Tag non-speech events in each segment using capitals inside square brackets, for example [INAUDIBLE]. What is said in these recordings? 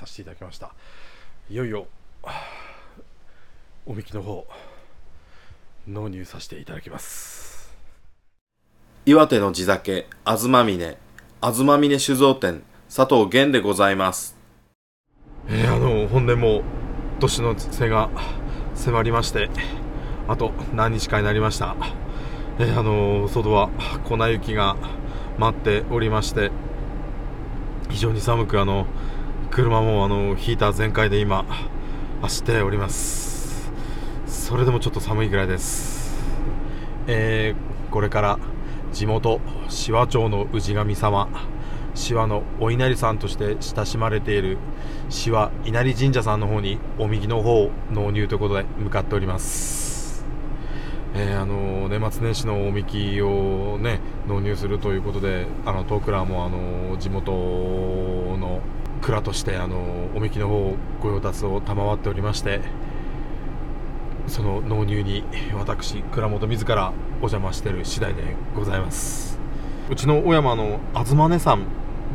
させていただきました。いよいよおみきの方納入させていただきます。岩手の地酒、あずまみね、あずまみね酒造店、佐藤源でございます。えー、あの本年も年の瀬が迫りましてあと何日かになりました、えー、あの外は粉雪が待っておりまして非常に寒くあの車もあのヒーター全開で今走っております。それでもちょっと寒いぐらいです、えーこれから地元紫波町の氏神様紫波のお稲荷さんとして親しまれている紫波稲荷神社さんの方にお右の方を納入ということで向かっております、えーあの年末年始のおみきをね納入するということであの東倉もあの地元の蔵としてあのおみきの方ご用達を賜っておりましてその納入に私倉本自らお邪魔してる次第でございます。うちの小山の東根山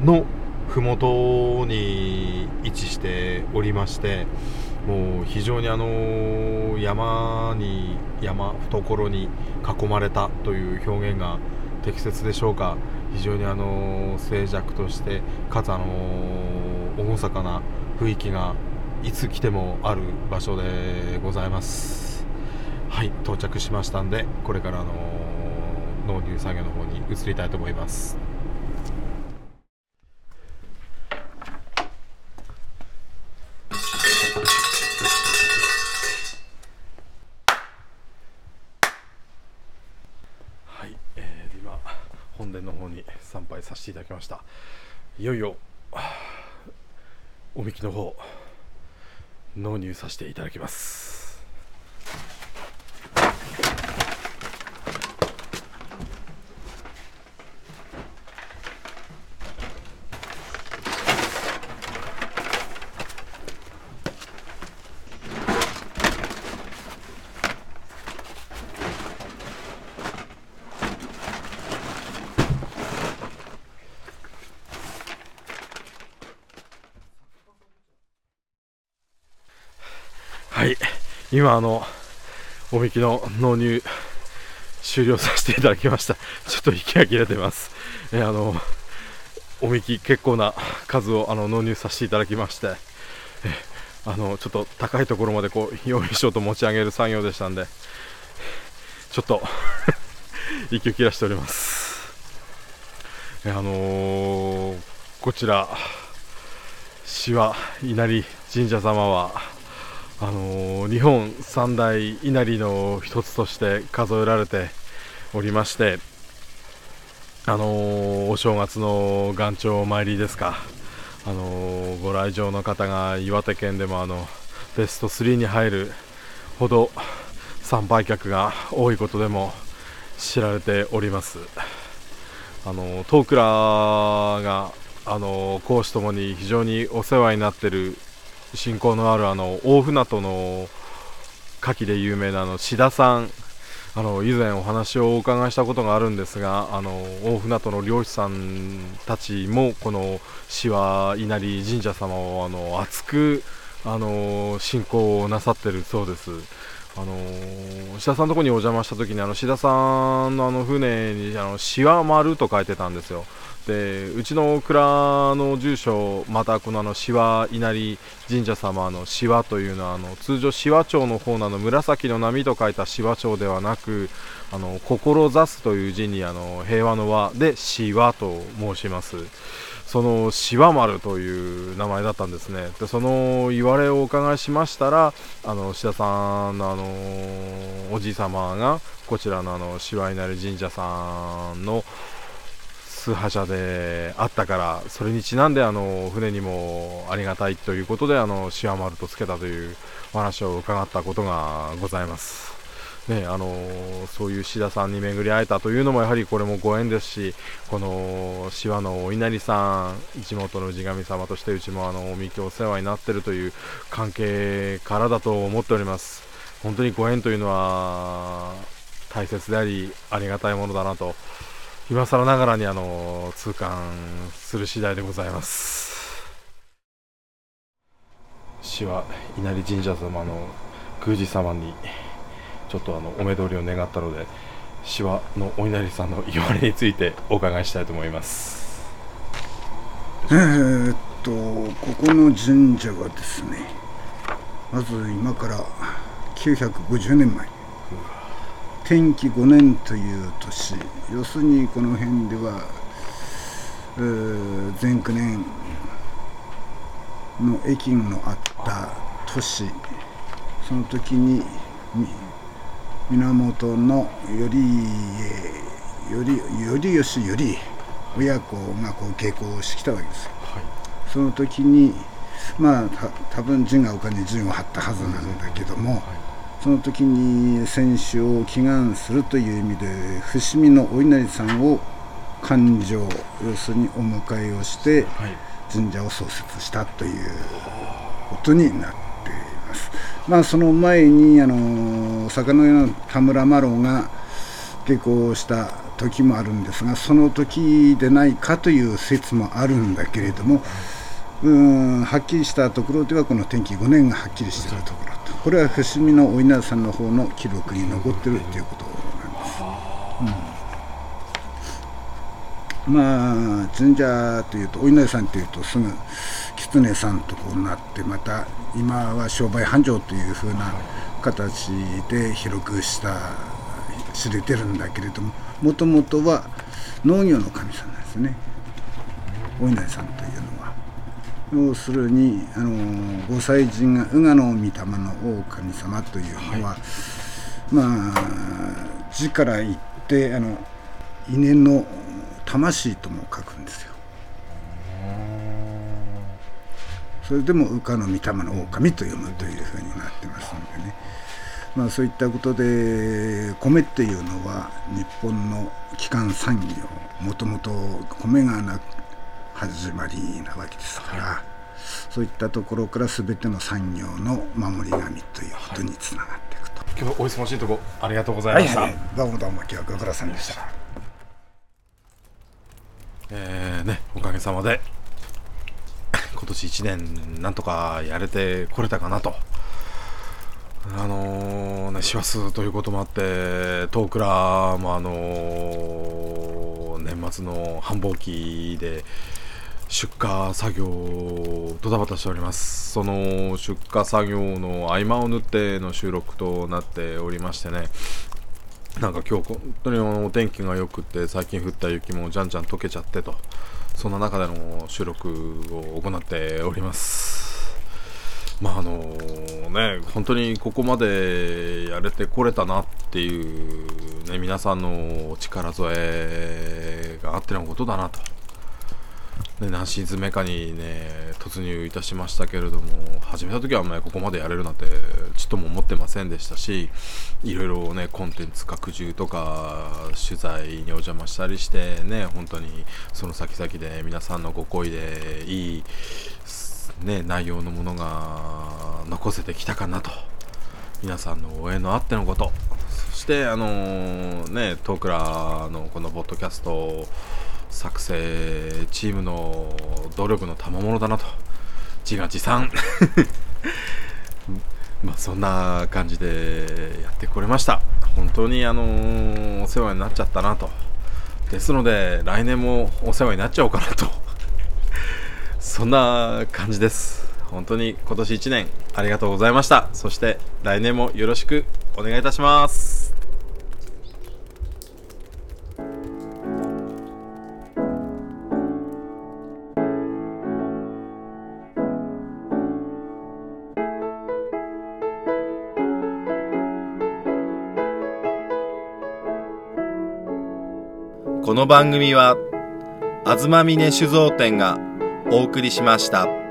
の麓に位置しておりましてもう非常にあの山に山懐に囲まれたという表現が適切でしょうか。非常にあの静寂としてかつあの厳かな雰囲気がいつ来てもある場所でございます。はい到着しましたんでこれからの納入作業の方に移りたいと思います。はい、えー今本殿の方に参拝させていただきました。いよいよおみきの方納入させていただきますはい今あのおみきの納入終了させていただきました。[LAUGHS] ちょっと息が切れてます。えーあのおみき結構な数をあの納入させていただきましてえーあのちょっと高いところまでこうよいしょと持ち上げる作業でしたんでちょっと [LAUGHS] 息を切らしております。えーあのーこちら志波稲荷神社様はあのー日本三大稲荷の一つとして数えられておりまして、あのーお正月の元朝お参りですか、あのーご来場の方が岩手県でもあのベスト3に入るほど参拝客が多いことでも知られております。あの東倉があの講師ともに非常にお世話になっている親交のあるあの大船渡の牡蠣で有名なあの志田さんあの以前お話をお伺いしたことがあるんですがあの大船渡の漁師さんたちもこの志波稲荷神社様をあの熱くあの信仰をなさってるそうです。あの志田さんのところにお邪魔した時にあの志田さんのあの船にあの志和丸と書いてたんですよ。でうちの蔵の住所またこのあの志和稲荷神社様の志和というのはあの通常志和町の方なの紫の波と書いた志和町ではなくあの志すという字にあの平和の和で志和と申します。そのしわ丸という名前だったんですね。でその言われをお伺いしましたら、あの志田さんのあのおじい様がこちらのあのしわ稲荷神社さんの崇拝者であったから、それにちなんであの船にもありがたいということであのしわ丸とつけたというお話を伺ったことがございます。ね、あのそういう志田さんに巡り会えたというのもやはりこれもご縁ですしこの志和のお稲荷さん地元の氏神様としてうちもあのおみきお世話になっているという関係からだと思っております本当にご縁というのは大切でありありがたいものだなと今更ながらにあの痛感する次第でございます。市は稲荷神社様の宮司様にちょっとあのお目通りを願ったので市はのお稲荷さんの言われについてお伺いしたいと思います。えー、っとここの神社はですねまず今から950年前。天気5年という年。要するにこの辺では、えー、前9年の駅のあった年。その時に源の頼家頼頼義頼親子がこう稽古をしてきたわけですよ、はい、その時にまあ多分陣が丘に陣を張ったはずなんだけども、はい、その時に戦死を祈願するという意味で伏見のお稲荷さんを勘定要するにお迎えをして神社を創設したということになっています。まあ、その前にあの坂の上の田村麻呂が下校した時もあるんですがその時でないかという説もあるんだけれどもうんはっきりしたところではこの天気5年がはっきりしているところとこれは伏見のお稲荷さんの方の記録に残っているということなんです。うんまあ神社というとお稲荷さんというとすぐ狐さんとこうなってまた今は商売繁盛というふうな形で広くした知れてるんだけれどももともとは農業の神さんなんですねお稲荷さんというのは。要するにあのご祭神が宇賀の御霊の大神様というのは、はい、まあ字から言ってあの稲の魂とも書くんですよ。それでも羽化の御霊の狼と読むというふうになってますんでね。まあそういったことで米っていうのは日本の基幹産業もともと米がな始まりなわけですから、はい、そういったところから全ての産業の守り神ということにつながっていくと、はい、今日お忙しいとこありがとうございました、はいはい、どうもどうも今日はご苦労さんでした。えーね、おかげさまで今年1年なんとかやれてこれたかなと。あのー、ね、師走ということもあって、トークラも、あのー、年末の繁忙期で出荷作業ドタバタしております。その出荷作業の合間を縫っての収録となっておりましてね、なんか今日本当にお天気が良くて最近降った雪もじゃんじゃん溶けちゃってと。そんな中での収録を行っております。まああのね本当にここまでやれてこれたなっていうね皆さんの力添えがあってのことだなと。ね、何シーズン目かにね突入いたしましたけれども始めた時はあんまりここまでやれるなんてちっとも思ってませんでしたしいろいろねコンテンツ拡充とか取材にお邪魔したりしてね本当にその先々で皆さんのご好意でいい、ね、内容のものが残せてきたかなと。皆さんの応援のあってのこと。そしてあのー、ねトークラーのこのポッドキャスト作成チームの努力の賜物だなと。自画自賛。[LAUGHS] まあそんな感じでやってこれました。本当にあのー、お世話になっちゃったなと。ですので来年もお世話になっちゃおうかなと。そんな感じです。本当に今年1年ありがとうございました。そして来年もよろしくお願いいたします。この番組は、東峰酒造店がお送りしました。